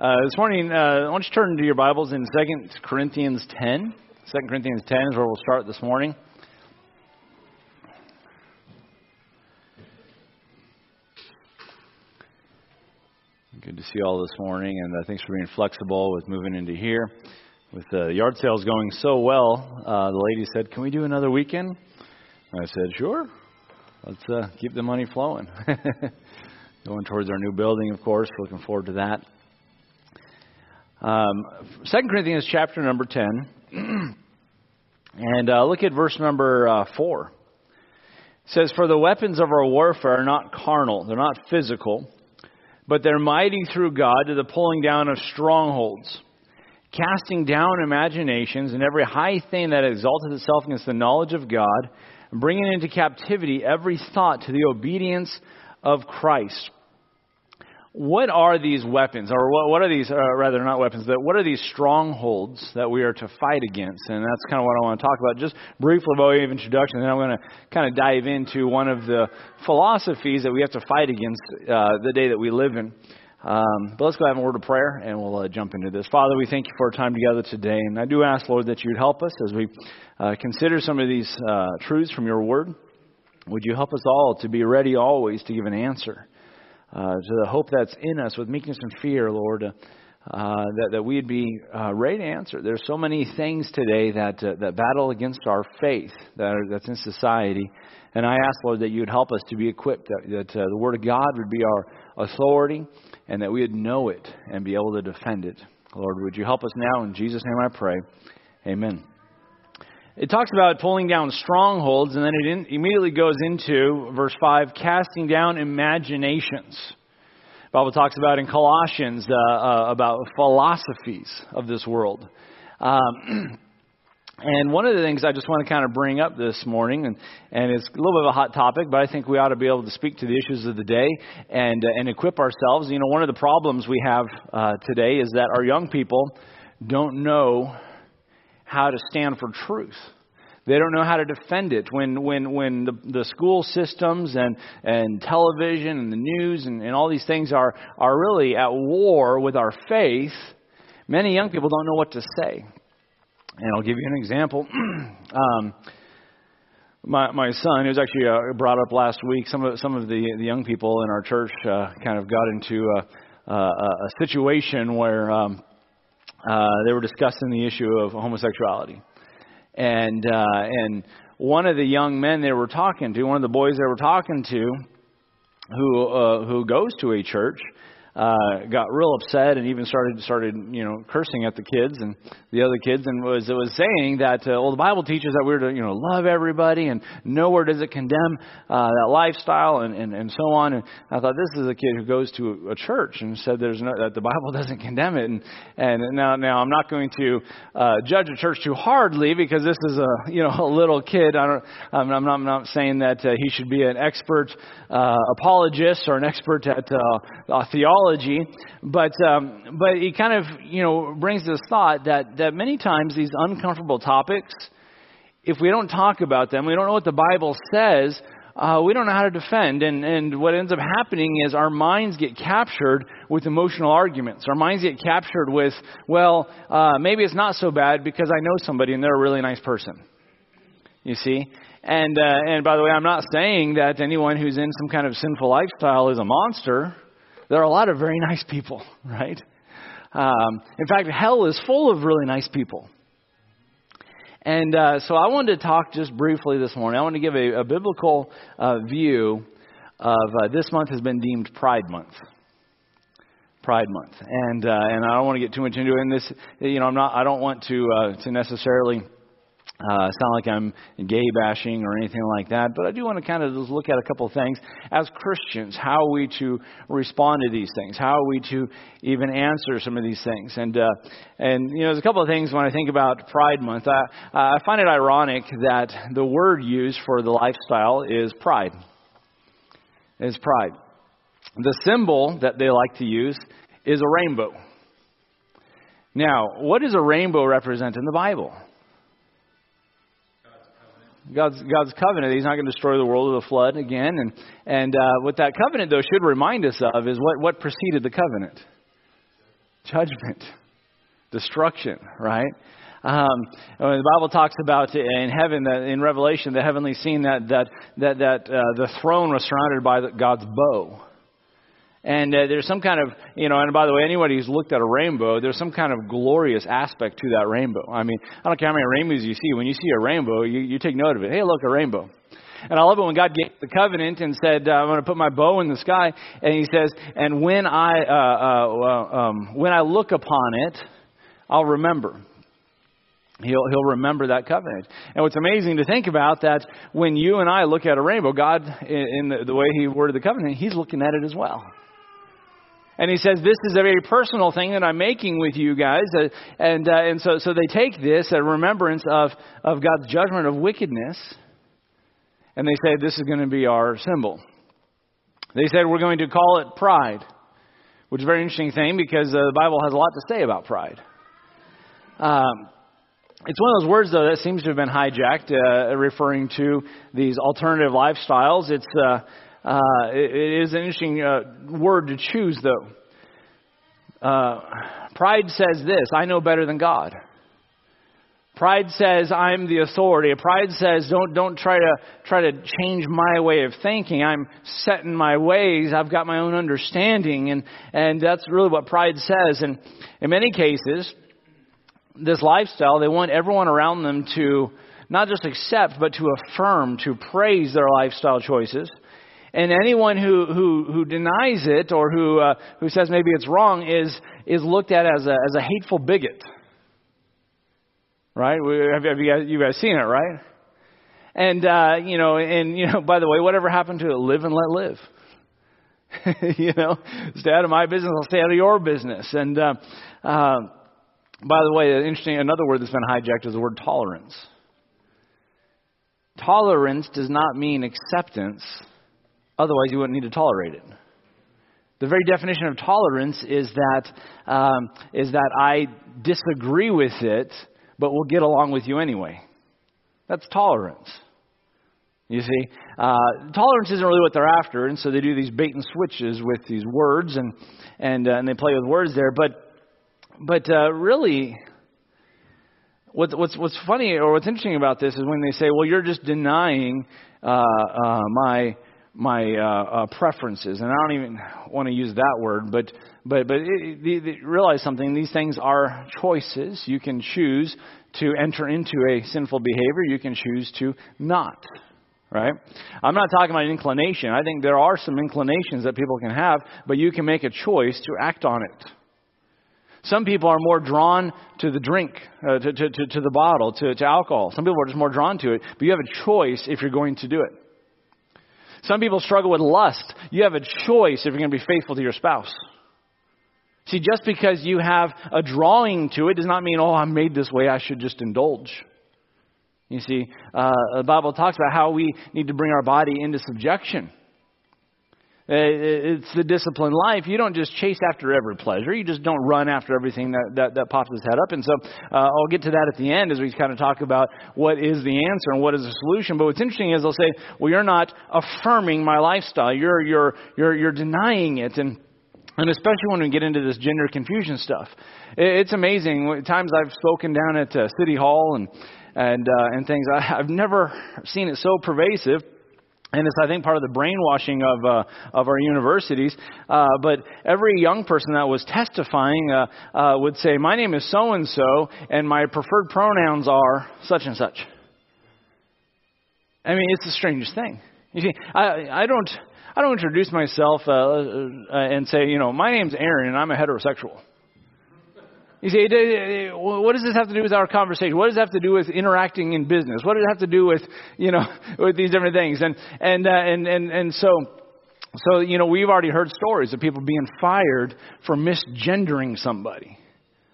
Uh, this morning, uh, I want you turn to your Bibles in 2 Corinthians 10. 2 Corinthians 10 is where we'll start this morning. Good to see you all this morning, and uh, thanks for being flexible with moving into here. With the yard sales going so well, uh, the lady said, Can we do another weekend? I said, Sure. Let's uh, keep the money flowing. going towards our new building, of course. Looking forward to that. Um, 2 Corinthians chapter number 10. and uh, look at verse number uh, 4. It says, For the weapons of our warfare are not carnal, they're not physical, but they're mighty through God to the pulling down of strongholds, casting down imaginations and every high thing that exalteth itself against the knowledge of God, bringing into captivity every thought to the obedience of Christ what are these weapons, or what, what are these, uh, rather not weapons, but what are these strongholds that we are to fight against? And that's kind of what I want to talk about, just briefly by way of introduction. And then I'm going to kind of dive into one of the philosophies that we have to fight against uh, the day that we live in. Um, but let's go have a word of prayer, and we'll uh, jump into this. Father, we thank you for our time together today, and I do ask, Lord, that you'd help us as we uh, consider some of these uh, truths from your word. Would you help us all to be ready always to give an answer? Uh, to the hope that's in us with meekness and fear, Lord, uh, that, that we'd be uh, ready to answer. There's so many things today that, uh, that battle against our faith that are, that's in society. And I ask, Lord, that you would help us to be equipped, that, that uh, the Word of God would be our authority, and that we would know it and be able to defend it. Lord, would you help us now? In Jesus' name I pray. Amen. It talks about pulling down strongholds, and then it in, immediately goes into verse 5 casting down imaginations. The Bible talks about in Colossians uh, uh, about philosophies of this world. Um, and one of the things I just want to kind of bring up this morning, and, and it's a little bit of a hot topic, but I think we ought to be able to speak to the issues of the day and, uh, and equip ourselves. You know, one of the problems we have uh, today is that our young people don't know how to stand for truth. They don't know how to defend it. When, when, when the, the school systems and, and television and the news and, and all these things are, are really at war with our faith, many young people don't know what to say. And I'll give you an example. um, my my son, who was actually uh, brought up last week, some of some of the the young people in our church uh, kind of got into a, a, a situation where um, uh, they were discussing the issue of homosexuality. And, uh, and one of the young men they were talking to, one of the boys they were talking to, who, uh, who goes to a church, uh, got real upset and even started started you know cursing at the kids and the other kids and was it was saying that uh, well the Bible teaches that we're to you know love everybody and nowhere does it condemn uh, that lifestyle and, and and so on. And I thought this is a kid who goes to a church and said there's no that the Bible doesn't condemn it. And and now now I'm not going to uh, judge a church too hardly because this is a you know a little kid. I don't I'm, I'm not I'm not saying that uh, he should be an expert uh, apologist or an expert at uh, theology theology, but um, but he kind of you know brings this thought that that many times these uncomfortable topics, if we don't talk about them, we don't know what the Bible says. Uh, we don't know how to defend, and, and what ends up happening is our minds get captured with emotional arguments. Our minds get captured with, well, uh, maybe it's not so bad because I know somebody and they're a really nice person. You see, and uh, and by the way, I'm not saying that anyone who's in some kind of sinful lifestyle is a monster. There are a lot of very nice people, right? Um, in fact, hell is full of really nice people. And uh, so I wanted to talk just briefly this morning. I want to give a, a biblical uh, view of uh, this month has been deemed Pride Month. Pride Month, and uh, and I don't want to get too much into it. And this, you know, I'm not. I don't want to uh, to necessarily uh, it's not like I'm gay bashing or anything like that, but I do want to kind of just look at a couple of things as Christians. How are we to respond to these things? How are we to even answer some of these things? And uh, and you know, there's a couple of things when I think about Pride Month. I, I find it ironic that the word used for the lifestyle is pride. Is pride. The symbol that they like to use is a rainbow. Now, what does a rainbow represent in the Bible? God's, God's covenant. He's not going to destroy the world with a flood again. And, and uh, what that covenant, though, should remind us of is what, what preceded the covenant? judgment, destruction, right? Um, the Bible talks about in heaven, that in Revelation, the heavenly scene, that that that that uh, the throne was surrounded by God's bow, and uh, there's some kind of you know. And by the way, anybody who's looked at a rainbow, there's some kind of glorious aspect to that rainbow. I mean, I don't care how many rainbows you see. When you see a rainbow, you, you take note of it. Hey, look, a rainbow. And I love it when God gave the covenant and said, uh, "I'm going to put my bow in the sky." And He says, "And when I uh, uh, um, when I look upon it, I'll remember." He'll, he'll remember that covenant. And what's amazing to think about that when you and I look at a rainbow, God, in, in the, the way He worded the covenant, He's looking at it as well. And he says, This is a very personal thing that I'm making with you guys. Uh, and uh, and so, so they take this, a remembrance of, of God's judgment of wickedness, and they say, This is going to be our symbol. They said, We're going to call it pride, which is a very interesting thing because uh, the Bible has a lot to say about pride. Um, it's one of those words, though, that seems to have been hijacked, uh, referring to these alternative lifestyles. It's uh, it, it is an interesting uh, word to choose, though. Uh, pride says this: "I know better than God." Pride says I'm the authority. Pride says don't don't try to try to change my way of thinking. I'm set in my ways. I've got my own understanding, and and that's really what pride says. And in many cases, this lifestyle, they want everyone around them to not just accept, but to affirm, to praise their lifestyle choices. And anyone who, who, who denies it or who, uh, who says maybe it's wrong is, is looked at as a, as a hateful bigot. Right? Have, have you, guys, you guys seen it, right? And, uh, you know, and, you know, by the way, whatever happened to it, live and let live. you know, stay out of my business, I'll stay out of your business. And, uh, uh, by the way, interesting, another word that's been hijacked is the word tolerance. Tolerance does not mean acceptance, otherwise, you wouldn't need to tolerate it. The very definition of tolerance is that, um, is that I disagree with it, but will get along with you anyway. That's tolerance. You see, uh, tolerance isn't really what they're after, and so they do these bait and switches with these words, and and uh, and they play with words there. But but uh, really, what's, what's, what's funny or what's interesting about this is when they say, well, you're just denying uh, uh, my, my uh, uh, preferences. And I don't even want to use that word, but, but, but it, it, it, realize something. These things are choices. You can choose to enter into a sinful behavior, you can choose to not right? I'm not talking about inclination. I think there are some inclinations that people can have, but you can make a choice to act on it. Some people are more drawn to the drink, uh, to, to, to, to, the bottle, to, to alcohol. Some people are just more drawn to it, but you have a choice if you're going to do it. Some people struggle with lust. You have a choice if you're going to be faithful to your spouse. See, just because you have a drawing to it does not mean, oh, I'm made this way, I should just indulge. You see, uh, the Bible talks about how we need to bring our body into subjection. Uh, it's the disciplined life. You don't just chase after every pleasure. You just don't run after everything that, that, that pops its head up. And so uh, I'll get to that at the end as we kind of talk about what is the answer and what is the solution. But what's interesting is they'll say, well, you're not affirming my lifestyle. You're, you're, you're, you're denying it. And and especially when we get into this gender confusion stuff, it's amazing. Times I've spoken down at uh, City Hall and and uh, and things, I, I've never seen it so pervasive and it's, I think, part of the brainwashing of, uh, of our universities. Uh, but every young person that was testifying uh, uh, would say, My name is so and so, and my preferred pronouns are such and such. I mean, it's the strangest thing. You see, I, I, don't, I don't introduce myself uh, uh, and say, you know, my name's Aaron, and I'm a heterosexual. You see, what does this have to do with our conversation? What does it have to do with interacting in business? What does it have to do with, you know, with these different things? And and uh, and and and so, so you know, we've already heard stories of people being fired for misgendering somebody.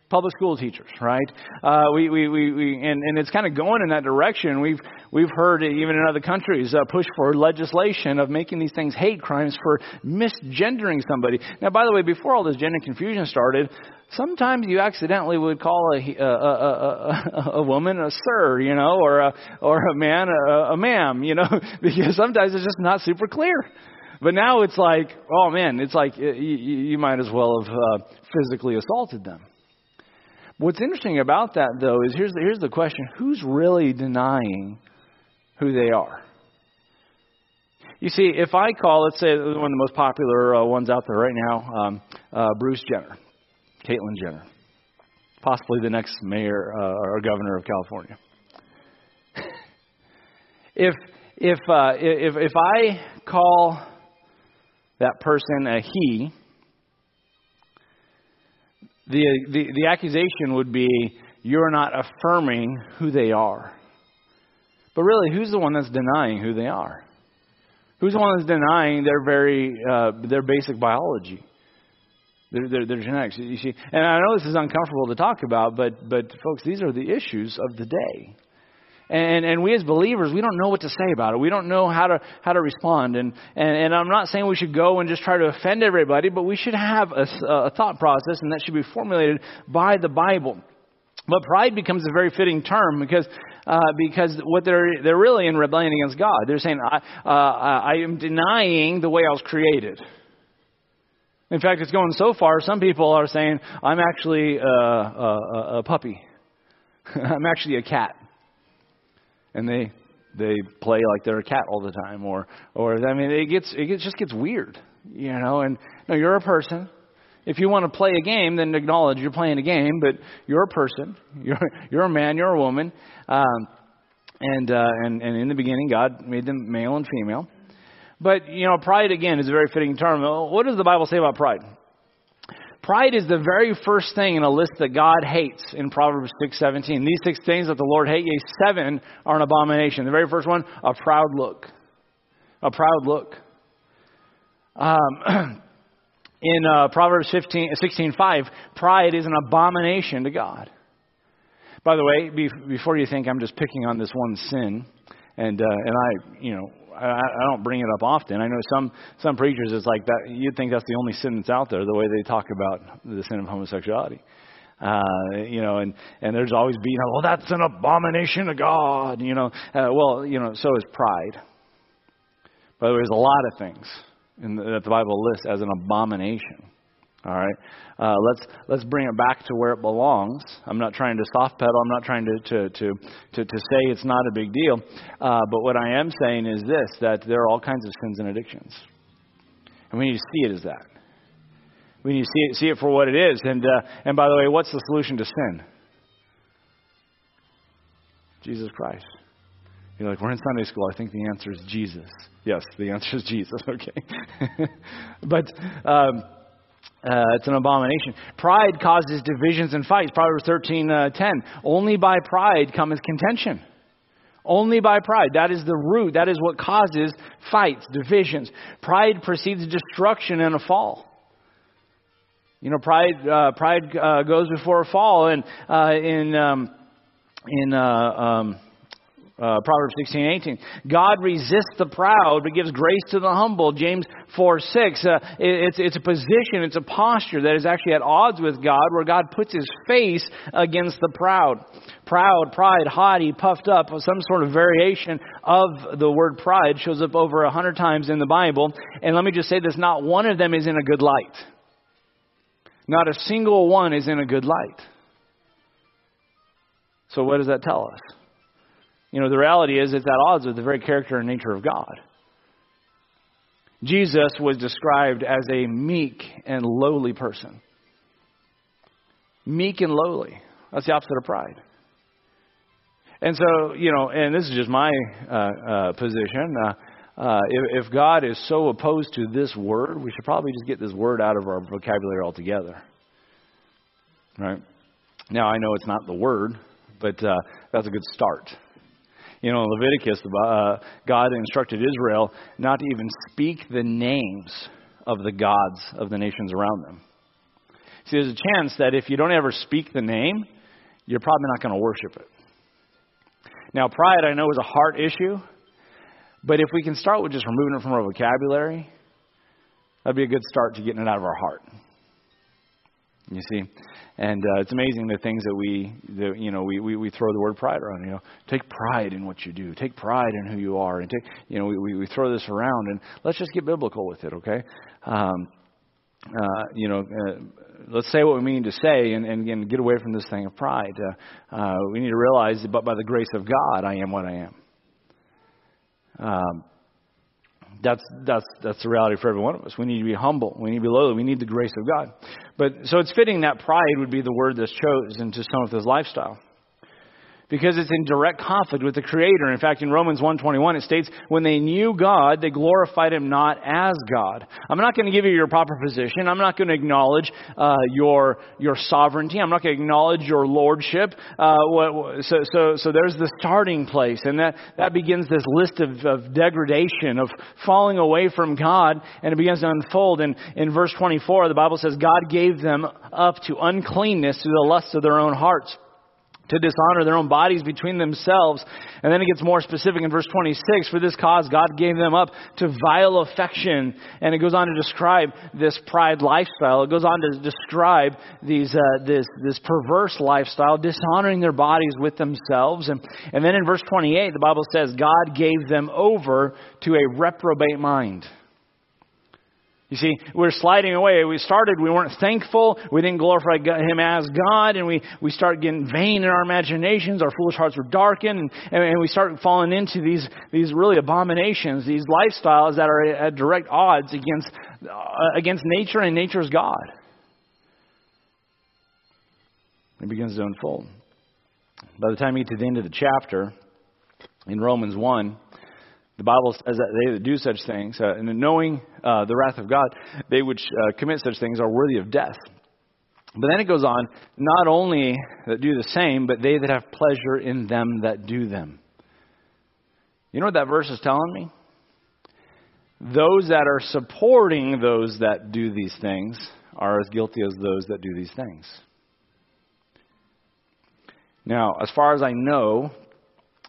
Public school teachers, right? Uh, we, we, we, we, and, and it's kind of going in that direction. We've, we've heard even in other countries uh, push for legislation of making these things hate crimes for misgendering somebody. Now, by the way, before all this gender confusion started, sometimes you accidentally would call a, a, a, a, woman a sir, you know, or a, or a man a, a ma'am, you know, because sometimes it's just not super clear. But now it's like, oh man, it's like you, you might as well have uh, physically assaulted them. What's interesting about that, though, is here's the, here's the question who's really denying who they are? You see, if I call, let's say one of the most popular uh, ones out there right now, um, uh, Bruce Jenner, Caitlyn Jenner, possibly the next mayor uh, or governor of California. if if uh, if if I call that person a he, the, the the accusation would be you're not affirming who they are. But really, who's the one that's denying who they are? Who's the one that's denying their very uh, their basic biology, their, their, their genetics? You see, and I know this is uncomfortable to talk about, but but folks, these are the issues of the day. And, and we as believers, we don't know what to say about it. We don't know how to, how to respond. And, and, and I'm not saying we should go and just try to offend everybody, but we should have a, a thought process, and that should be formulated by the Bible. But pride becomes a very fitting term because uh, because what they're they're really in rebellion against God. They're saying I uh, I am denying the way I was created. In fact, it's going so far. Some people are saying I'm actually a, a, a puppy. I'm actually a cat, and they they play like they're a cat all the time, or or I mean it gets it just gets weird, you know. And no, you're a person. If you want to play a game, then acknowledge you're playing a game, but you're a person. You're, you're a man, you're a woman. Um, and, uh, and, and in the beginning, God made them male and female. But, you know, pride, again, is a very fitting term. What does the Bible say about pride? Pride is the very first thing in a list that God hates in Proverbs 6:17. These six things that the Lord hates, seven are an abomination. The very first one, a proud look. A proud look. Um, in uh, Proverbs 15, 16:5, pride is an abomination to God. By the way, be, before you think I'm just picking on this one sin, and uh, and I, you know, I, I don't bring it up often. I know some some preachers it's like that. You'd think that's the only sin that's out there. The way they talk about the sin of homosexuality. Uh, you know, and, and there's always being, well, that's an abomination to God, you know. Uh, well, you know, so is pride. By the way, there's a lot of things in the, that the Bible lists as an abomination. All right, uh, let's let's bring it back to where it belongs. I'm not trying to soft pedal. I'm not trying to to to to, to say it's not a big deal. Uh, but what I am saying is this: that there are all kinds of sins and addictions, and we need to see it as that. We need to see it see it for what it is. And uh, and by the way, what's the solution to sin? Jesus Christ. You're like, we're in Sunday school. I think the answer is Jesus. Yes, the answer is Jesus. Okay. but um, uh, it's an abomination. Pride causes divisions and fights. Proverbs 13 uh, 10. Only by pride cometh contention. Only by pride. That is the root. That is what causes fights, divisions. Pride precedes destruction and a fall. You know, pride uh, pride uh, goes before a fall, and uh, in um, in uh, um, uh, Proverbs 16, 18. God resists the proud, but gives grace to the humble. James 4, 6. Uh, it, it's, it's a position, it's a posture that is actually at odds with God, where God puts his face against the proud. Proud, pride, haughty, puffed up, some sort of variation of the word pride shows up over a hundred times in the Bible. And let me just say this not one of them is in a good light. Not a single one is in a good light. So, what does that tell us? You know, the reality is it's at odds with the very character and nature of God. Jesus was described as a meek and lowly person. Meek and lowly. That's the opposite of pride. And so, you know, and this is just my uh, uh, position. Uh, uh, if, if, God is so opposed to this word, we should probably just get this word out of our vocabulary altogether. Right? Now, I know it's not the word, but uh, that's a good start. You know, Leviticus, uh, God instructed Israel not to even speak the names of the gods of the nations around them. See, there's a chance that if you don't ever speak the name, you're probably not going to worship it. Now, pride, I know, is a heart issue, but if we can start with just removing it from our vocabulary, that'd be a good start to getting it out of our heart. You see, and uh, it's amazing the things that we, the, you know, we, we, we throw the word pride around. You know, take pride in what you do. Take pride in who you are, and take, you know, we, we throw this around, and let's just get biblical with it, okay? Um, uh, you know, uh, let's say what we mean to say, and, and, and get away from this thing of pride. Uh, uh, we need to realize, that, but by the grace of God, I am what I am. Um, that's that's that's the reality for every one of us. We need to be humble. We need to be lowly. We need the grace of God. But so it's fitting that pride would be the word that's chosen to some of this lifestyle because it's in direct conflict with the creator. In fact in romans 1.21 it states when they knew god they glorified him not as god. I'm not going to give you your proper position. I'm not going to acknowledge uh, your your sovereignty. I'm not going to acknowledge your lordship. Uh, what, so, so, so there's the starting place and that, that begins this list of, of degradation of falling away from god and it begins to unfold. And in verse 24 the bible says god gave them up to uncleanness through the lusts of their own hearts to dishonor their own bodies between themselves. And then it gets more specific in verse 26. For this cause, God gave them up to vile affection. And it goes on to describe this pride lifestyle. It goes on to describe these, uh, this, this perverse lifestyle, dishonoring their bodies with themselves. And, and then in verse 28, the Bible says, God gave them over to a reprobate mind. You see, we're sliding away. We started, we weren't thankful. We didn't glorify Him as God, and we, we start getting vain in our imaginations. Our foolish hearts were darkened, and, and, we start falling into these, these really abominations, these lifestyles that are at direct odds against, uh, against nature and nature's God. It begins to unfold. By the time you get to the end of the chapter, in Romans 1, the Bible says that they that do such things, uh, and knowing uh, the wrath of God, they which uh, commit such things are worthy of death. But then it goes on, not only that do the same, but they that have pleasure in them that do them. You know what that verse is telling me? Those that are supporting those that do these things are as guilty as those that do these things. Now, as far as I know,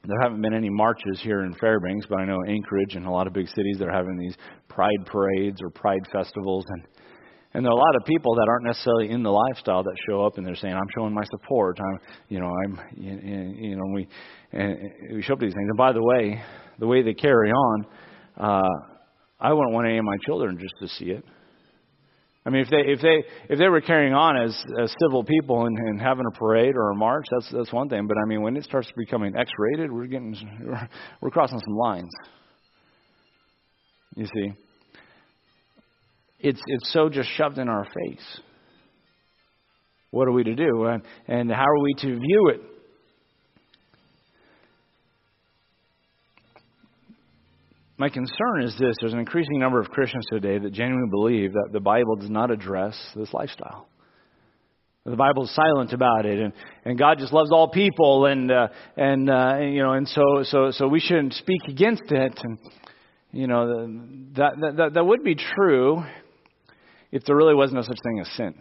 there haven't been any marches here in Fairbanks, but I know Anchorage and a lot of big cities they're having these pride parades or pride festivals and and there are a lot of people that aren't necessarily in the lifestyle that show up and they're saying I'm showing my support. I'm you know I'm you, know we and we show up to these things. And by the way, the way they carry on, uh, I wouldn't want any of my children just to see it. I mean, if they if they if they were carrying on as as civil people and, and having a parade or a march, that's that's one thing. But I mean, when it starts becoming X-rated, we're getting we're, we're crossing some lines. You see, it's it's so just shoved in our face. What are we to do, and, and how are we to view it? My concern is this there's an increasing number of Christians today that genuinely believe that the Bible does not address this lifestyle. The Bible is silent about it, and, and God just loves all people, and uh, and uh, you know, and so so so we shouldn't speak against it, and you know that that that would be true if there really was no such thing as sin.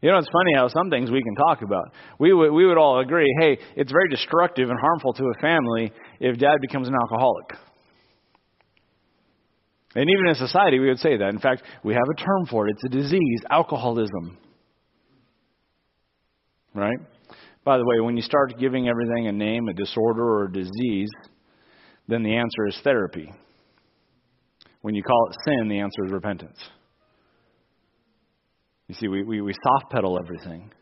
You know, it's funny how some things we can talk about. We would, we would all agree, hey, it's very destructive and harmful to a family if dad becomes an alcoholic. And even in society, we would say that. In fact, we have a term for it. It's a disease, alcoholism. Right? By the way, when you start giving everything a name, a disorder, or a disease, then the answer is therapy. When you call it sin, the answer is repentance. You see, we, we, we soft pedal everything.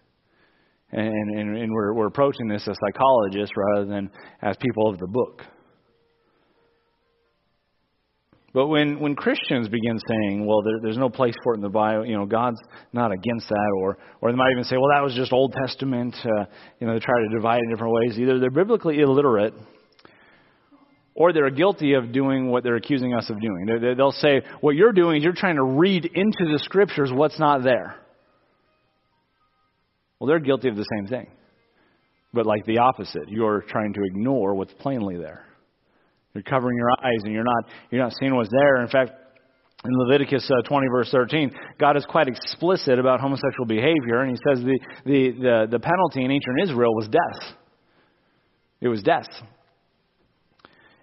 And, and, and we're, we're approaching this as psychologists rather than as people of the book. But when, when Christians begin saying, well, there, there's no place for it in the Bible, you know, God's not against that, or, or they might even say, well, that was just Old Testament, uh, you know, they try to divide it in different ways. Either they're biblically illiterate, or they're guilty of doing what they're accusing us of doing. They'll say, What you're doing is you're trying to read into the scriptures what's not there. Well, they're guilty of the same thing. But like the opposite, you're trying to ignore what's plainly there. You're covering your eyes and you're not, you're not seeing what's there. In fact, in Leviticus uh, 20, verse 13, God is quite explicit about homosexual behavior, and He says the, the, the, the penalty in ancient Israel was death. It was death.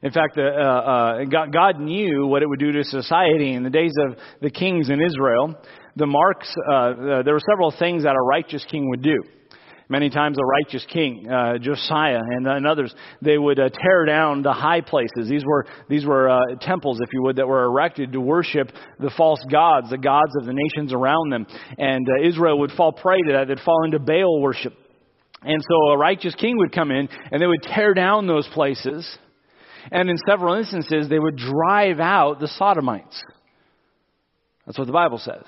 In fact, uh, uh, God, God knew what it would do to society in the days of the kings in Israel. the marks, uh, uh, there were several things that a righteous king would do. Many times, a righteous king, uh, Josiah and, and, others, they would uh, tear down the high places. These were these were uh, temples, if you would, that were erected to worship the false gods, the gods of the nations around them. And uh, Israel would fall prey to that. They'd fall into Baal worship. And so, a righteous king would come in, and they would tear down those places. And in several instances, they would drive out the Sodomites. That's what the Bible says.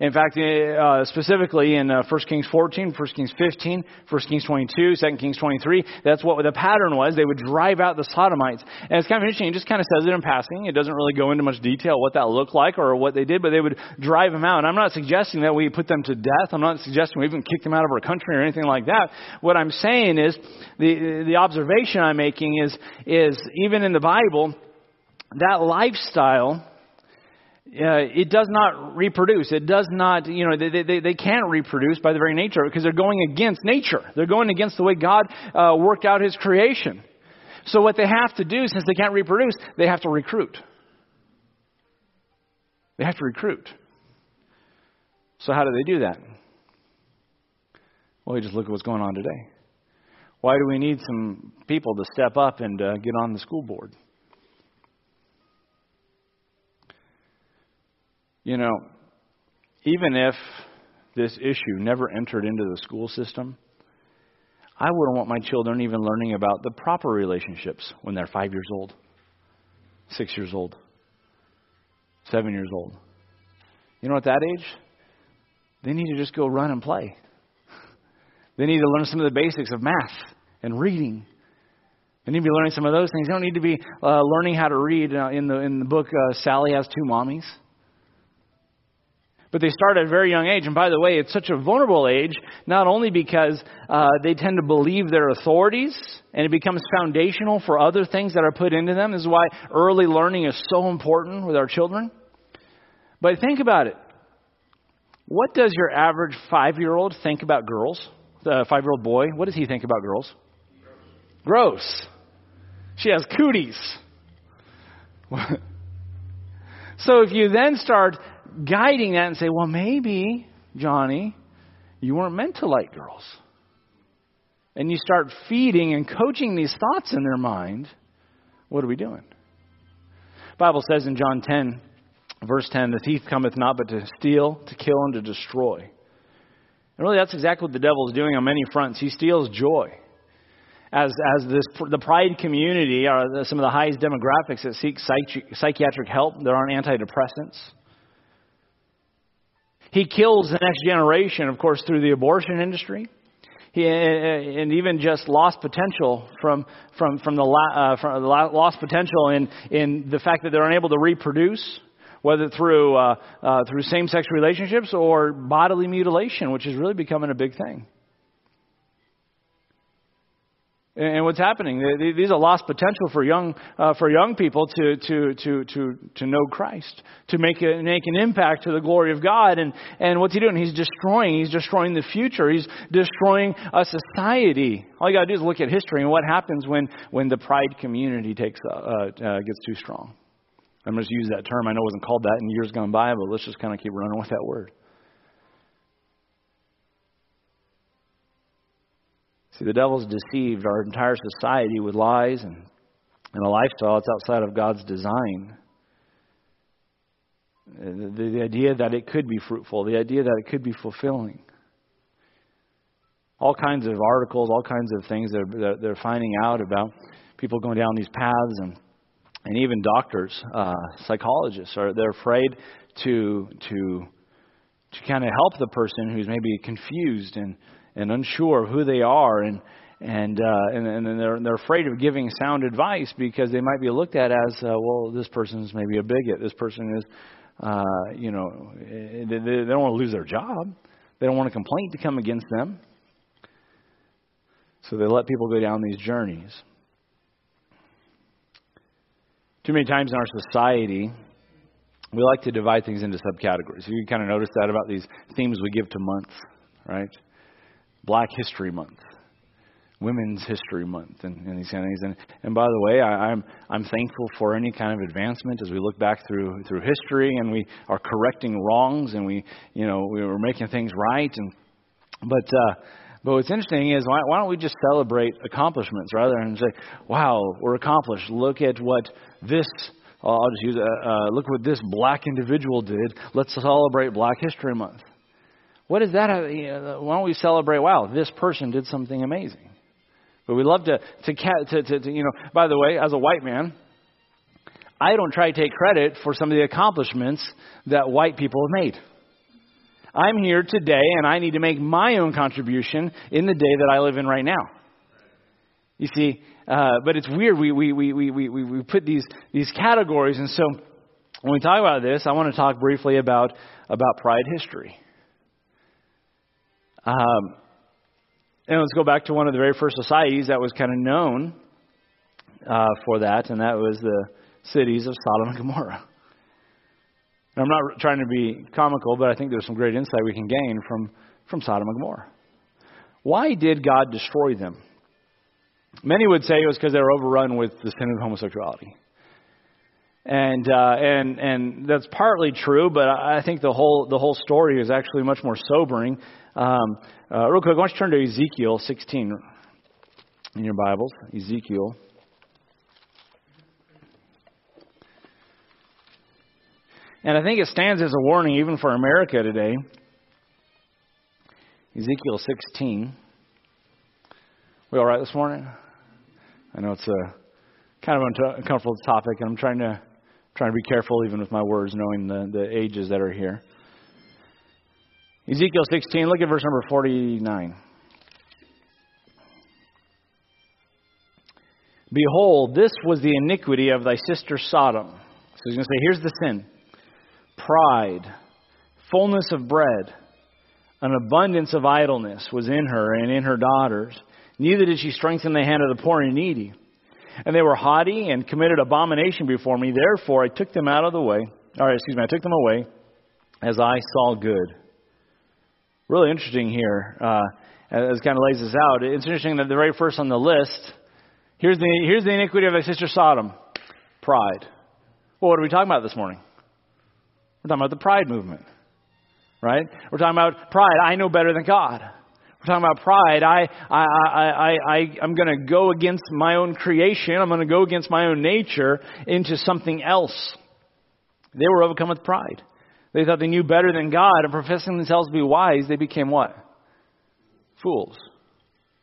In fact, uh, specifically in uh, 1 Kings 14, 1 Kings 15, 1 Kings 22, 2 Kings 23, that's what the pattern was. They would drive out the Sodomites. And it's kind of interesting. It just kind of says it in passing. It doesn't really go into much detail what that looked like or what they did, but they would drive them out. And I'm not suggesting that we put them to death. I'm not suggesting we even kick them out of our country or anything like that. What I'm saying is the, the observation I'm making is, is even in the Bible, that lifestyle uh, it does not reproduce. It does not, you know, they, they, they can't reproduce by the very nature because they're going against nature. They're going against the way God uh, worked out His creation. So what they have to do, since they can't reproduce, they have to recruit. They have to recruit. So how do they do that? Well, you just look at what's going on today. Why do we need some people to step up and uh, get on the school board? You know, even if this issue never entered into the school system, I wouldn't want my children even learning about the proper relationships when they're five years old, six years old, seven years old. You know, at that age, they need to just go run and play. They need to learn some of the basics of math and reading. They need to be learning some of those things. They don't need to be uh, learning how to read. Uh, in the in the book, uh, Sally has two mommies. But they start at a very young age. And by the way, it's such a vulnerable age, not only because uh, they tend to believe their authorities, and it becomes foundational for other things that are put into them. This is why early learning is so important with our children. But think about it. What does your average five year old think about girls? The five year old boy, what does he think about girls? Gross. She has cooties. so if you then start guiding that and say, well, maybe, Johnny, you weren't meant to like girls. And you start feeding and coaching these thoughts in their mind, what are we doing? The Bible says in John 10, verse 10, the thief cometh not but to steal, to kill, and to destroy. And really, that's exactly what the devil is doing on many fronts. He steals joy. As, as this, the pride community are some of the highest demographics that seek psychiatric help, they're on antidepressants. He kills the next generation, of course, through the abortion industry. He, and even just lost potential from from from the, uh, from the lost potential in in the fact that they're unable to reproduce, whether through uh, uh, through same-sex relationships or bodily mutilation, which is really becoming a big thing. And what's happening? These are lost potential for young uh, for young people to to to to to know Christ, to make a, make an impact to the glory of God. And and what's he doing? He's destroying. He's destroying the future. He's destroying a society. All you got to do is look at history and what happens when when the pride community takes uh, uh, gets too strong. I'm just use that term. I know it wasn't called that in years gone by, but let's just kind of keep running with that word. See, the devil's deceived our entire society with lies and, and a lifestyle that's outside of God's design. The, the, idea that it could be fruitful, the idea that it could be fulfilling. All kinds of articles, all kinds of things that they're, they're finding out about people going down these paths, and and even doctors, uh, psychologists are they're afraid to to to kind of help the person who's maybe confused and and unsure of who they are and and uh, and, and they're they're afraid of giving sound advice because they might be looked at as uh, well this person's maybe a bigot. This person is uh, you know they, they don't want to lose their job. They don't want a complaint to come against them. So they let people go down these journeys. Too many times in our society we like to divide things into subcategories. You kind of notice that about these themes we give to months right Black History Month. Women's History Month and, and these kind of things. And, and by the way, I, I'm I'm thankful for any kind of advancement as we look back through through history and we are correcting wrongs and we you know we were making things right. And but uh, but what's interesting is why, why don't we just celebrate accomplishments rather than say, "Wow, we're accomplished. Look at what this." I'll just use uh, uh, look what this black individual did. Let's celebrate Black History Month. What is that? Uh, why don't we celebrate? Wow, this person did something amazing. But we love to, to, to, to, to, you know, by the way, as a white man, I don't try to take credit for some of the accomplishments that white people have made. I'm here today and I need to make my own contribution in the day that I live in right now. You see, uh, but it's weird. We, we, we, we, we, we put these, these categories. And so when we talk about this, I want to talk briefly about, about pride history. Um, and let's go back to one of the very first societies that was kind of known uh, for that, and that was the cities of Sodom and Gomorrah. And I'm not trying to be comical, but I think there's some great insight we can gain from, from Sodom and Gomorrah. Why did God destroy them? Many would say it was because they were overrun with the sin of homosexuality. And uh, and and that's partly true, but I think the whole the whole story is actually much more sobering. Um, uh, real quick, I want you to turn to Ezekiel 16 in your Bibles. Ezekiel. And I think it stands as a warning even for America today. Ezekiel 16. We all right this morning? I know it's a kind of uncomfortable topic, and I'm trying to trying to be careful even with my words, knowing the, the ages that are here. Ezekiel 16, look at verse number 49. Behold, this was the iniquity of thy sister Sodom. So he's going to say, here's the sin pride, fullness of bread, an abundance of idleness was in her and in her daughters. Neither did she strengthen the hand of the poor and needy. And they were haughty and committed abomination before me. Therefore I took them out of the way. Or excuse me, I took them away as I saw good really interesting here uh, as kind of lays this out. It's interesting that the very first on the list, here's the, here's the iniquity of thy sister Sodom pride. Well, what are we talking about this morning? We're talking about the pride movement, right? We're talking about pride. I know better than God. We're talking about pride. I, I, I, I, I, I'm going to go against my own creation. I'm going to go against my own nature into something else. They were overcome with pride. They thought they knew better than God, and professing themselves to be wise, they became what? Fools.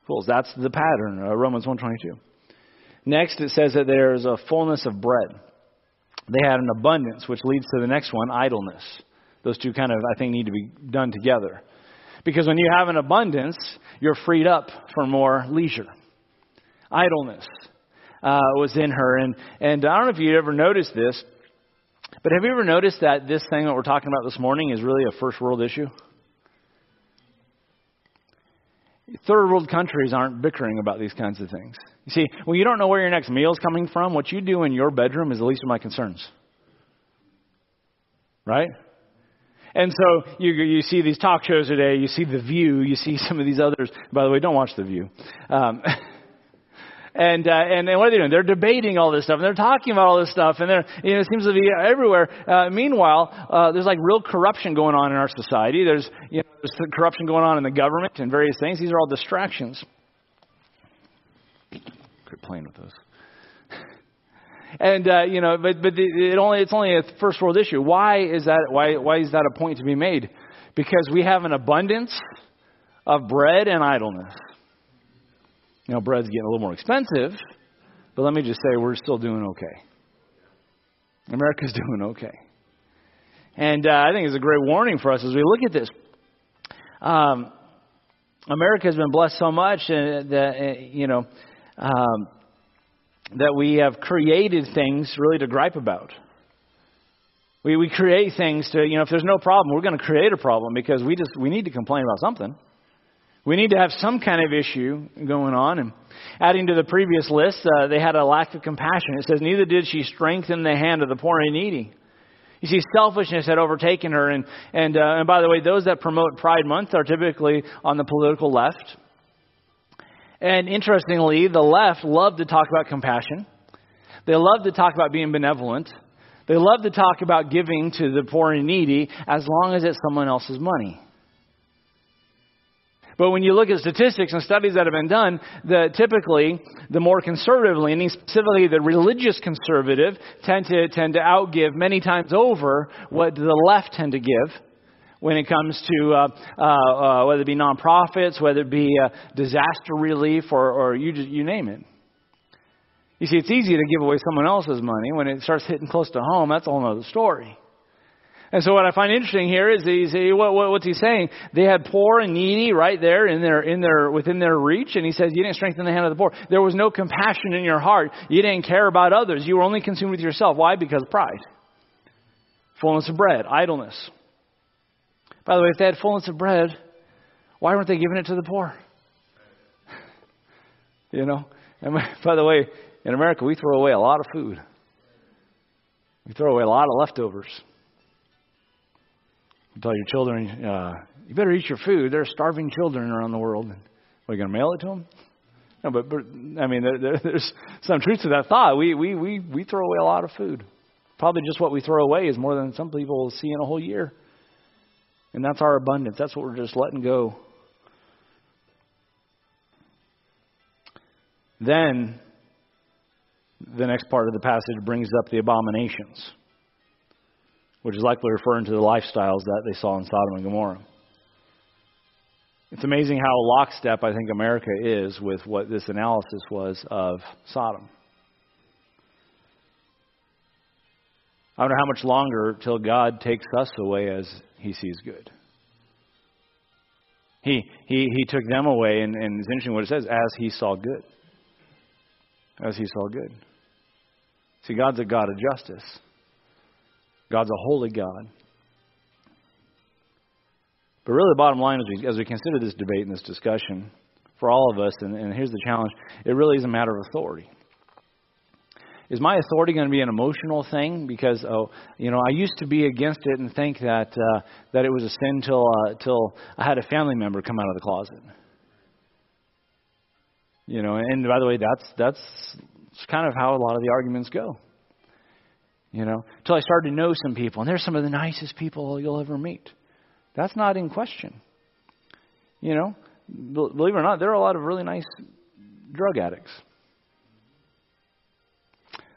Fools. That's the pattern, uh, Romans 122. Next, it says that there is a fullness of bread. They had an abundance, which leads to the next one, idleness. Those two kind of, I think, need to be done together. Because when you have an abundance, you're freed up for more leisure. Idleness uh, was in her. And, and I don't know if you ever noticed this, but have you ever noticed that this thing that we're talking about this morning is really a first world issue? Third world countries aren't bickering about these kinds of things. You see, when you don't know where your next meal is coming from, what you do in your bedroom is the least of my concerns. Right? And so you, you see these talk shows today, you see The View, you see some of these others. By the way, don't watch The View. Um, and uh, and and what are they doing? They're debating all this stuff, and they're talking about all this stuff, and they're you know it seems to be everywhere. Uh, meanwhile, uh, there's like real corruption going on in our society. There's you know there's corruption going on in the government and various things. These are all distractions. Quit playing with those. and uh, you know, but but it only it's only a first world issue. Why is that? Why why is that a point to be made? Because we have an abundance of bread and idleness. You know, bread's getting a little more expensive, but let me just say we're still doing okay. America's doing okay. And uh, I think it's a great warning for us as we look at this. Um, America has been blessed so much uh, that, uh, you know, um, that we have created things really to gripe about. We, we create things to, you know, if there's no problem, we're going to create a problem because we just, we need to complain about something. We need to have some kind of issue going on. And adding to the previous list, uh, they had a lack of compassion. It says, Neither did she strengthen the hand of the poor and needy. You see, selfishness had overtaken her. And, and, uh, and by the way, those that promote Pride Month are typically on the political left. And interestingly, the left love to talk about compassion. They love to talk about being benevolent. They love to talk about giving to the poor and needy as long as it's someone else's money. But when you look at statistics and studies that have been done, the, typically the more conservative leaning, specifically the religious conservative, tend to tend to outgive many times over what the left tend to give when it comes to uh, uh, uh, whether it be nonprofits, whether it be uh, disaster relief, or, or you just, you name it. You see, it's easy to give away someone else's money. When it starts hitting close to home, that's a whole other story. And so what I find interesting here is he's, what, what, what's he saying? They had poor and needy right there in their, in their, within their reach. And he says, you didn't strengthen the hand of the poor. There was no compassion in your heart. You didn't care about others. You were only consumed with yourself. Why? Because of pride. Fullness of bread. Idleness. By the way, if they had fullness of bread, why weren't they giving it to the poor? you know? And by the way, in America, we throw away a lot of food. We throw away a lot of leftovers. You tell your children, uh, you better eat your food. There are starving children around the world. Are you going to mail it to them? No, but, but I mean, there, there, there's some truth to that thought. We, we, we, we throw away a lot of food. Probably just what we throw away is more than some people will see in a whole year. And that's our abundance. That's what we're just letting go. Then, the next part of the passage brings up the abominations which is likely referring to the lifestyles that they saw in Sodom and Gomorrah. It's amazing how lockstep I think America is with what this analysis was of Sodom. I wonder how much longer till God takes us away as He sees good. He, he, he took them away, and, and it's interesting what it says, as He saw good. As He saw good. See, God's a God of justice. God's a holy God. But really, the bottom line is, as we consider this debate and this discussion, for all of us, and, and here's the challenge it really is a matter of authority. Is my authority going to be an emotional thing? Because oh, you know, I used to be against it and think that uh, that it was a sin till uh, till I had a family member come out of the closet. You know, and by the way, that's that's kind of how a lot of the arguments go. You know, until I started to know some people, and they're some of the nicest people you'll ever meet. That's not in question. You know, believe it or not, there are a lot of really nice drug addicts.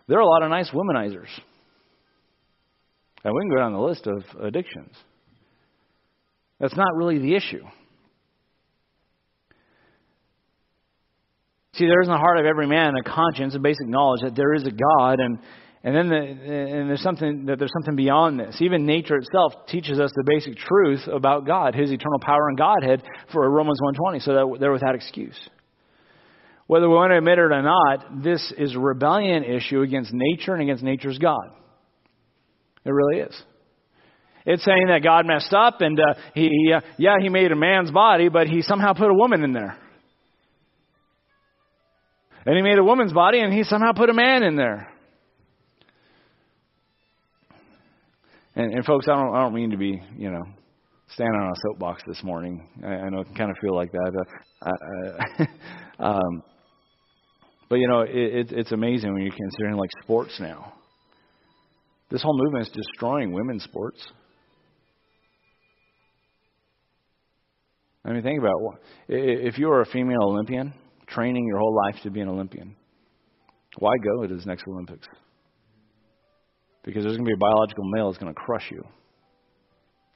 There are a lot of nice womanizers. And we can go down the list of addictions. That's not really the issue. See, there is in the heart of every man a conscience, a basic knowledge that there is a God, and and then the, and there's something that there's something beyond this. Even nature itself teaches us the basic truth about God, His eternal power and Godhead for Romans 1:20, so that they're without excuse. Whether we want to admit it or not, this is a rebellion issue against nature and against nature's God. It really is. It's saying that God messed up and uh, he, he uh, yeah, he made a man's body, but he somehow put a woman in there. And he made a woman's body and he somehow put a man in there. And, and folks, I don't, I don't mean to be, you know, standing on a soapbox this morning. I, I know it can kind of feel like that. Uh, uh, um, but you know, it, it, it's amazing when you're considering like sports now. This whole movement is destroying women's sports. I mean, think about what if you were a female Olympian, training your whole life to be an Olympian. Why go to this next Olympics? Because there's going to be a biological male that's going to crush you.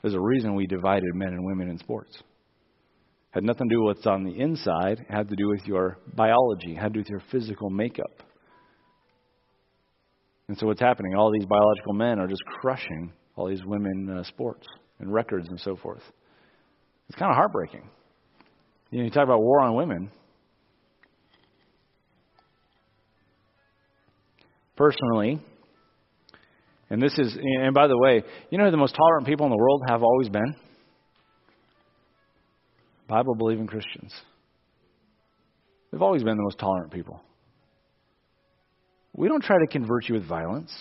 There's a reason we divided men and women in sports. Had nothing to do with what's on the inside. Had to do with your biology. Had to do with your physical makeup. And so what's happening? All these biological men are just crushing all these women uh, sports and records and so forth. It's kind of heartbreaking. You know, you talk about war on women. Personally, and this is, and by the way, you know who the most tolerant people in the world have always been? Bible believing Christians. They've always been the most tolerant people. We don't try to convert you with violence.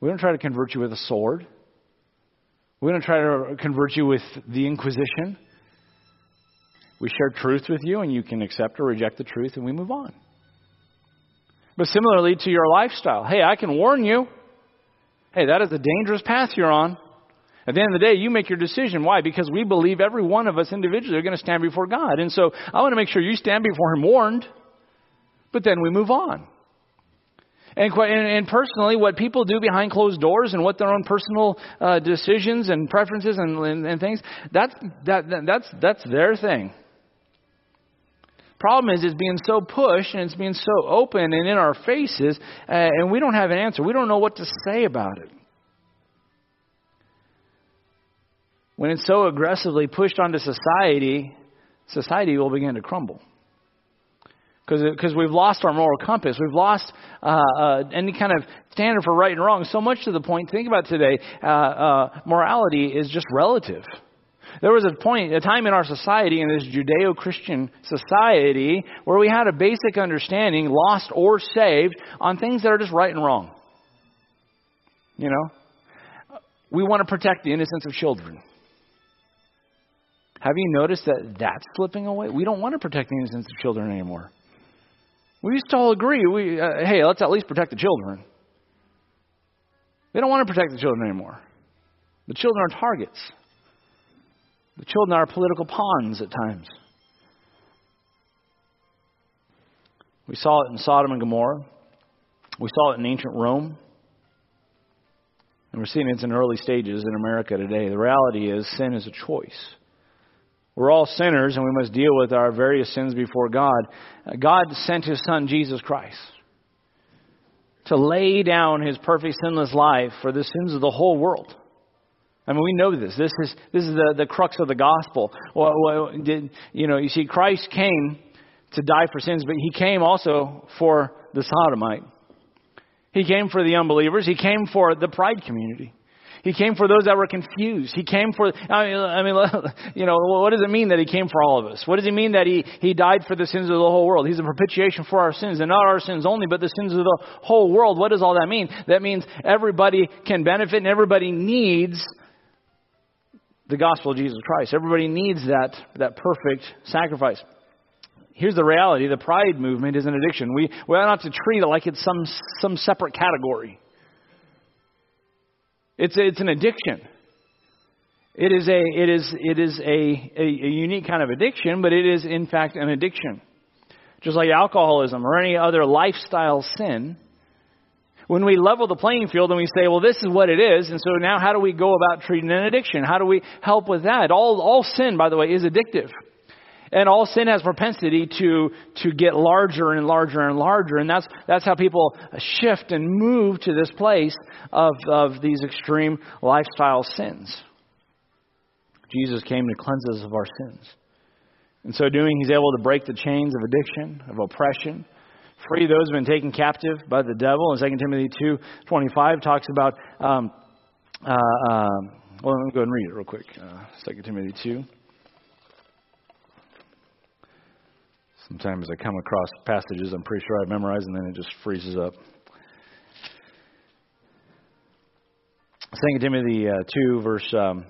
We don't try to convert you with a sword. We don't try to convert you with the Inquisition. We share truth with you, and you can accept or reject the truth, and we move on. But similarly to your lifestyle, hey, I can warn you. Hey, that is a dangerous path you're on. At the end of the day, you make your decision. Why? Because we believe every one of us individually are going to stand before God. And so I want to make sure you stand before Him warned, but then we move on. And, and, personally, what people do behind closed doors and what their own personal uh, decisions and preferences and, and, and things, that's, that, that, that's, that's their thing. Problem is, it's being so pushed and it's being so open and in our faces, uh, and we don't have an answer. We don't know what to say about it. When it's so aggressively pushed onto society, society will begin to crumble. Because we've lost our moral compass. We've lost uh, uh, any kind of standard for right and wrong. So much to the point, think about today, uh, uh morality is just relative. There was a point, a time in our society, in this Judeo Christian society, where we had a basic understanding, lost or saved, on things that are just right and wrong. You know? We want to protect the innocence of children. Have you noticed that that's slipping away? We don't want to protect the innocence of children anymore. We used to all agree, we, uh, hey, let's at least protect the children. They don't want to protect the children anymore. The children are targets. The children are political pawns at times. We saw it in Sodom and Gomorrah. We saw it in ancient Rome. And we're seeing it in early stages in America today. The reality is, sin is a choice. We're all sinners and we must deal with our various sins before God. God sent His Son, Jesus Christ, to lay down His perfect sinless life for the sins of the whole world. I mean, we know this. This is this is the, the crux of the gospel. Well, well, did, you know, you see, Christ came to die for sins, but He came also for the sodomite. He came for the unbelievers. He came for the pride community. He came for those that were confused. He came for, I mean, I mean, you know, what does it mean that He came for all of us? What does it mean that He, he died for the sins of the whole world? He's a propitiation for our sins, and not our sins only, but the sins of the whole world. What does all that mean? That means everybody can benefit and everybody needs the gospel of Jesus Christ. Everybody needs that, that perfect sacrifice. Here's the reality the pride movement is an addiction. We, we ought not to treat it like it's some, some separate category. It's, it's an addiction. It is, a, it is, it is a, a, a unique kind of addiction, but it is, in fact, an addiction. Just like alcoholism or any other lifestyle sin. When we level the playing field and we say, well, this is what it is, and so now how do we go about treating an addiction? How do we help with that? All, all sin, by the way, is addictive. And all sin has propensity to, to get larger and larger and larger. And that's, that's how people shift and move to this place of, of these extreme lifestyle sins. Jesus came to cleanse us of our sins. In so doing, he's able to break the chains of addiction, of oppression, free those who have been taken captive by the devil. And 2 Timothy 2.25 talks about, um, uh, uh, well, let me go and read it real quick. Uh, 2 Timothy 2. Sometimes I come across passages I'm pretty sure I've memorized and then it just freezes up. 2 Timothy uh, 2, verse um,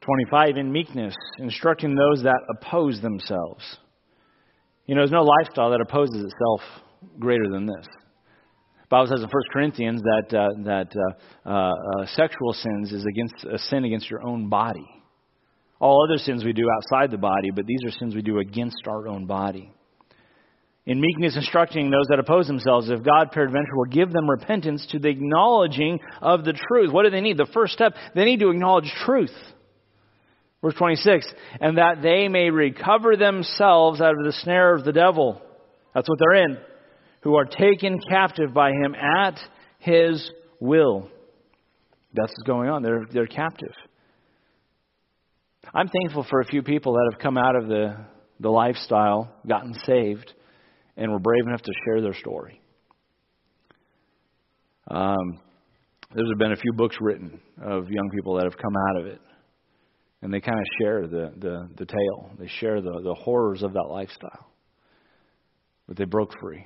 25, in meekness, instructing those that oppose themselves. You know, there's no lifestyle that opposes itself greater than this. The Bible says in 1 Corinthians that, uh, that uh, uh, uh, sexual sins is against a sin against your own body. All other sins we do outside the body, but these are sins we do against our own body in meekness instructing those that oppose themselves, if God peradventure will give them repentance to the acknowledging of the truth. What do they need? The first step, they need to acknowledge truth. Verse 26, and that they may recover themselves out of the snare of the devil. That's what they're in. Who are taken captive by him at his will. That's what's going on. They're, they're captive. I'm thankful for a few people that have come out of the, the lifestyle, gotten saved, and were brave enough to share their story. Um, there's been a few books written of young people that have come out of it, and they kind of share the, the, the tale. They share the, the horrors of that lifestyle. But they broke free.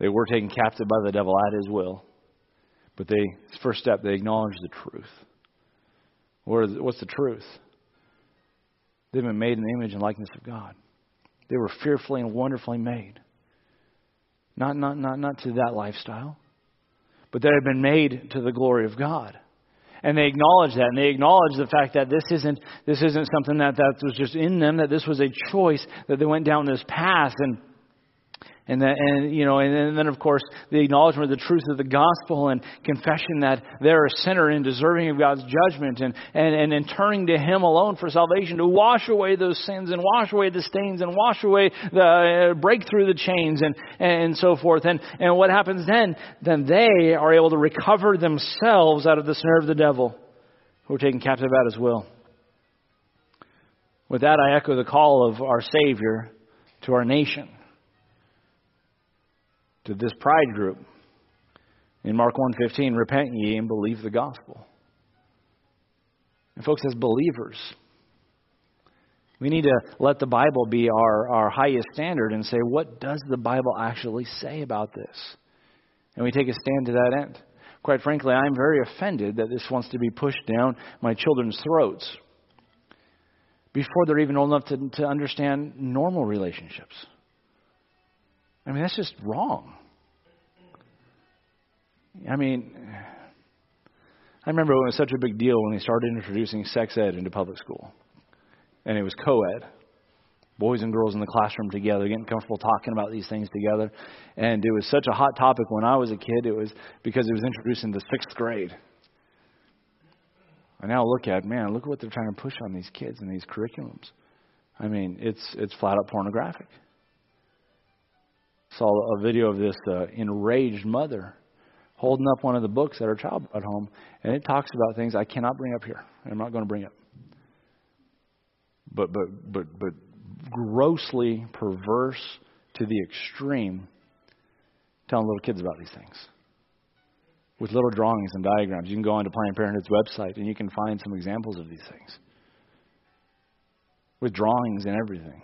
They were taken captive by the devil at his will, but they first step they acknowledge the truth. What's the truth? They've been made in the image and likeness of God. They were fearfully and wonderfully made. Not, not, not, not to that lifestyle, but they have been made to the glory of God. And they acknowledge that, and they acknowledge the fact that this isn't, this isn't something that, that was just in them, that this was a choice, that they went down this path. And and, that, and you know, and then of course the acknowledgement of the truth of the gospel and confession that they're a sinner and deserving of God's judgment, and and and, and turning to Him alone for salvation to wash away those sins and wash away the stains and wash away the uh, break through the chains and and so forth. And and what happens then? Then they are able to recover themselves out of the snare of the devil, who are taken captive at His will. With that, I echo the call of our Savior to our nation to this pride group. In Mark 1:15, repent ye and believe the gospel. And folks, as believers, we need to let the Bible be our, our highest standard and say, what does the Bible actually say about this? And we take a stand to that end. Quite frankly, I'm very offended that this wants to be pushed down my children's throats before they're even old enough to, to understand normal relationships. I mean, that's just wrong. I mean, I remember it was such a big deal when they started introducing sex ed into public school. And it was co ed. Boys and girls in the classroom together, getting comfortable talking about these things together. And it was such a hot topic when I was a kid, it was because it was introduced in the sixth grade. I now look at, man, look at what they're trying to push on these kids and these curriculums. I mean, it's it's flat out pornographic. Saw a video of this uh, enraged mother holding up one of the books that her child at home, and it talks about things I cannot bring up here. I'm not going to bring up. But but but but grossly perverse to the extreme, telling little kids about these things with little drawings and diagrams. You can go onto Planned Parenthood's website and you can find some examples of these things with drawings and everything.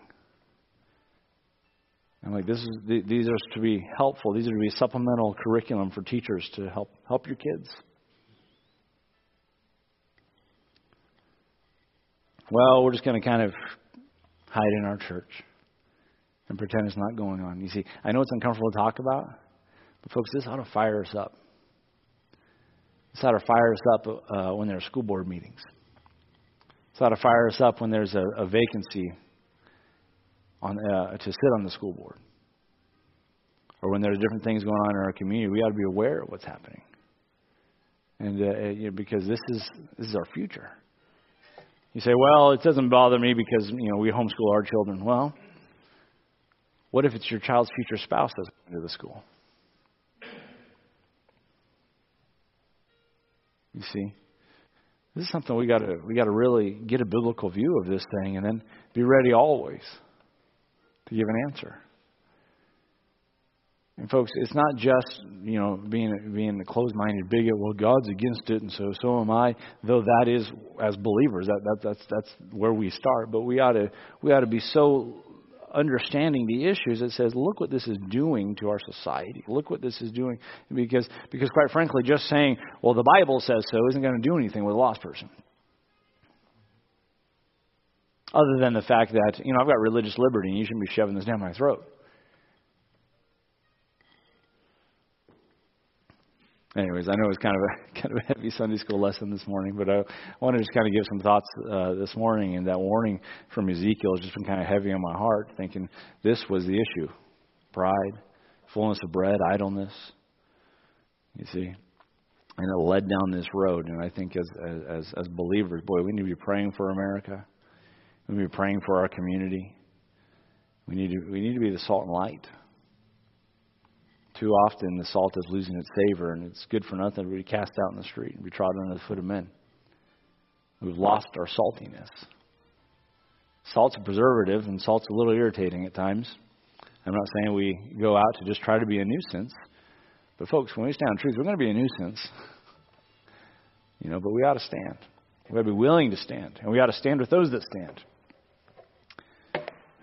And like this is these are to be helpful. These are to be supplemental curriculum for teachers to help help your kids. Well, we're just going to kind of hide in our church and pretend it's not going on. You see, I know it's uncomfortable to talk about, but folks, this ought to fire us up. This ought to fire us up uh, when there are school board meetings. This ought to fire us up when there's a, a vacancy on, uh, to sit on the school board. Or when there's different things going on in our community, we ought to be aware of what's happening. And uh, you know, because this is this is our future. You say, well, it doesn't bother me because you know we homeschool our children. Well, what if it's your child's future spouse that's going to the school? You see, this is something we got to we got to really get a biblical view of this thing, and then be ready always to give an answer. And folks, it's not just you know being being a closed-minded bigot. Well, God's against it, and so so am I. Though that is as believers, that, that that's that's where we start. But we ought to we ought to be so understanding the issues that says, look what this is doing to our society. Look what this is doing because because quite frankly, just saying, well, the Bible says so, isn't going to do anything with a lost person other than the fact that, you know, I've got religious liberty and you shouldn't be shoving this down my throat. Anyways, I know it was kind of a kind of a heavy Sunday school lesson this morning, but I want to just kind of give some thoughts uh, this morning. And that warning from Ezekiel has just been kind of heavy on my heart, thinking this was the issue: pride, fullness of bread, idleness. You see, and it led down this road. And I think as as as believers, boy, we need to be praying for America. We need to be praying for our community. We need to, we need to be the salt and light. Too often, the salt is losing its savor, and it's good for nothing to be cast out in the street and be trodden under the foot of men. We've lost our saltiness. Salt's a preservative, and salt's a little irritating at times. I'm not saying we go out to just try to be a nuisance, but folks, when we stand on truth, we're going to be a nuisance. You know, but we ought to stand. We ought to be willing to stand, and we ought to stand with those that stand.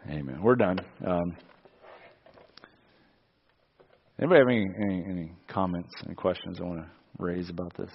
Amen. We're done. Um, anybody have any, any, any comments, any questions I want to raise about this?